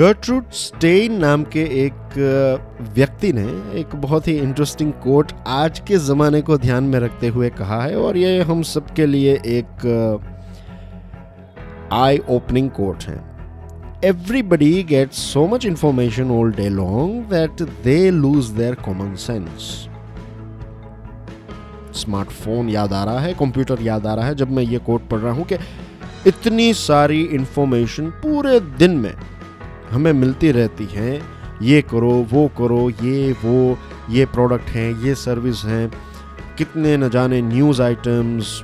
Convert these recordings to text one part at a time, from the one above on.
Gertrude stand नाम के एक व्यक्ति ने एक बहुत ही इंटरेस्टिंग कोट आज के ज़माने को ध्यान में रखते हुए कहा है और ये हम सबके लिए एक आई ओपनिंग कोट है। Everybody get so much information all day long that they lose their common sense smartphone याद आ रहा है कंप्यूटर याद आ रहा है, जब मैं ये कोट पढ़ रहा हूँ कि इतनी सारी इंफॉर्मेशन पूरे दिन में हमें मिलती रहती हैं। ये करो, वो करो, ये, वो, ये प्रोडक्ट हैं, ये सर्विस हैं। कितने न जाने news items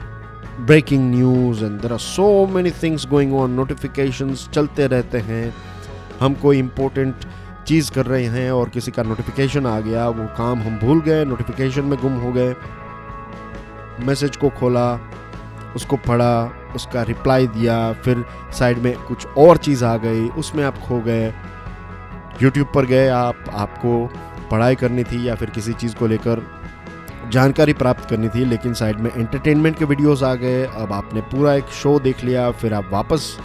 breaking news and there are so many things going on notifications चलते रहते हैं। हम कोई इम्पोर्टेंट चीज़ कर रहे हैं और किसी का नोटिफिकेशन आ गया, वो काम हम भूल गए नोटिफिकेशन में गुम हो गए। मैसेज को खोला उसको पढ़ा, उसका रिप्लाई दिया, फिर साइड में कुछ और चीज़ आ गई, उसमें आप खो गए। यूट्यूब पर गए आप, आपको पढ़ाई करनी थी या फिर किसी चीज़ को लेकर जानकारी प्राप्त करनी थी, लेकिन साइड में एंटरटेनमेंट के वीडियोस आ गए। अब आपने पूरा एक शो देख लिया, फिर आप वापस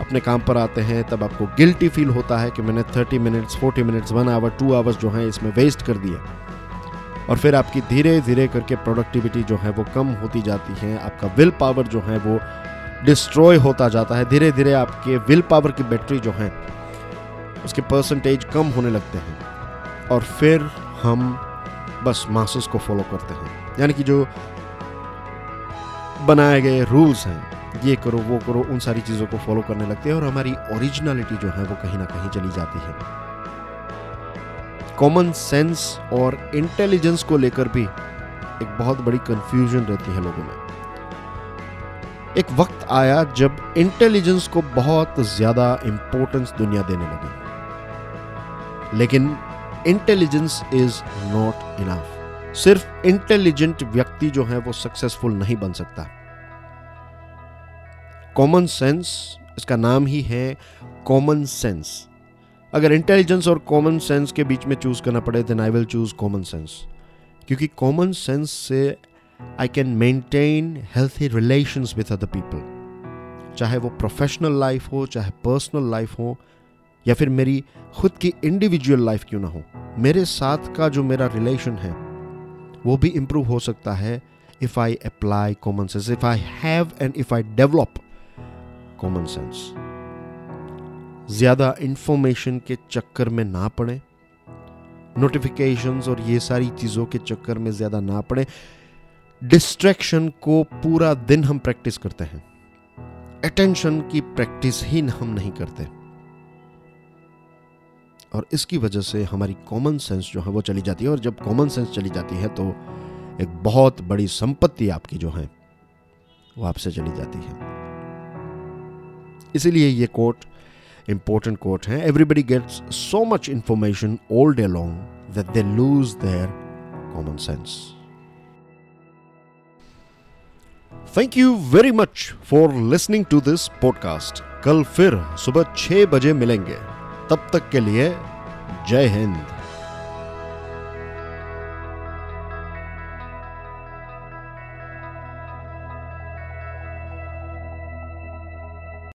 अपने काम पर आते हैं, तब आपको गिल्टी फील होता है कि मैंने 30 minutes 40 minutes one hour two hours जो हैं इसमें वेस्ट कर दिए। और फिर आपकी धीरे धीरे करके प्रोडक्टिविटी जो है वो कम होती जाती है, आपका विल पावर जो है वो डिस्ट्रॉय होता जाता है, धीरे धीरे आपके विल पावर की बैटरी जो है, उसके परसेंटेज कम होने लगते हैं। और फिर हम बस मासेस को फॉलो करते हैं। यानी कि जो बनाए गए रूल्स हैं, ये करो, वो करो, उन सारी चीज़ों को फॉलो करने लगते हैं और हमारी ओरिजिनलिटी जो है वो कहीं ना कहीं चली जाती है। कॉमन सेंस और इंटेलिजेंस को लेकर भी एक बहुत बड़ी कंफ्यूजन रहती है लोगों में। एक वक्त आया जब इंटेलिजेंस को बहुत ज़्यादा इंपॉर्टेंस दुनिया देने लगी। लेकिन इंटेलिजेंस इज़ नॉट इनफ सिर्फ़ इंटेलिजेंट व्यक्ति जो है वो सक्सेसफुल नहीं बन सकता। कॉमन सेंस इसका नाम ही है कॉमन सेंस अगर इंटेलिजेंस और कॉमन सेंस के बीच में चूज़ करना पड़े then I will choose common sense क्योंकि कॉमन सेंस से I can maintain healthy relations with other people चाहे वो प्रोफेशनल लाइफ हो, चाहे पर्सनल लाइफ हो, या फिर मेरी खुद की इंडिविजुअल लाइफ क्यों ना हो, मेरे साथ का जो मेरा रिलेशन है, वो भी इम्प्रूव हो सकता है if I apply common sense if I have and if I develop common sense ज़्यादा इंफॉर्मेशन के चक्कर में ना पड़े। नोटिफिकेशंस और ये सारी चीज़ों के चक्कर में ज़्यादा ना पड़े। डिस्ट्रैक्शन को पूरा दिन हम प्रैक्टिस करते हैं। अटेंशन की प्रैक्टिस ही हम नहीं करते। और इसकी वजह से हमारी कॉमन सेंस जो है वो चली जाती है। और जब कॉमन सेंस चली जाती है तो एक बहुत बड़ी संपत्ति आपकी जो है वो आपसे चली जाती है। इसीलिए ये कोट इंपॉर्टेंट कोट है everybody gets so much information all day long that they lose their common sense thank you very much for listening to this podcast कल फिर सुबह छह बजे मिलेंगे। तब तक के लिए जय हिंद।